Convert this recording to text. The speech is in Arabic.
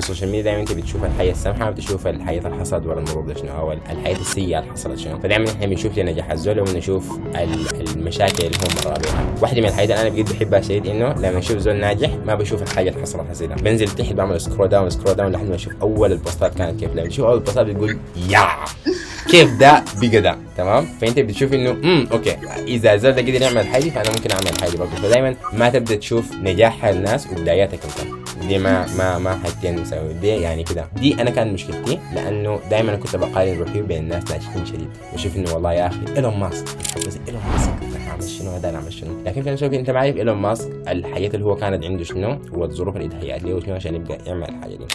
في ال social media دائما انت بتشوف الحياة السمحة بتشوف الحياة اللي حصلت ورا الموضوع شنو أو الحياة السيئة اللي حصلت شنو. فدائما إحنا بنشوف نجاح الزول وبنشوف ال- المشاكل اللي هو مر بيها. واحدة من الحاجات اللي أنا بجد بحبها شديد إنه لما أشوف زول ناجح ما بشوف الحاجة اللي حصلت حسيتها بنزل تحت بعمل scroll down scroll down لحد ما أشوف أول البوستات كانت كيف. لما تشوف أول البوستات بتقول يا! كيف ده بقى ده؟ تمام؟ فأنت بتشوف إنه امم okay. إذا الزول ده قدر يعمل حاجة فأنا ممكن أعمل حاجة برضه. فدايما ما تبدأ تشوف نجاح الناس وبداياتك أنت. دي ما ما ما حاجتين مساوي دي يعني كده. دي أنا كان مشكلتي لأنه دايما كنت بقارن روحي بين الناس ناجحين شديد. بشوف إنه والله يا أخي إيلون ماسك. بس إيلون ماسك أنا هعمل شنو هذا أنا هعمل شنو. لكن في نفس الوقت أنت ما عارف إيلون ماسك الحاجات اللي هو كانت عنده شنو والظروف اللي اتهيأت له شنو عشان يبدا يعمل الحاجة دي.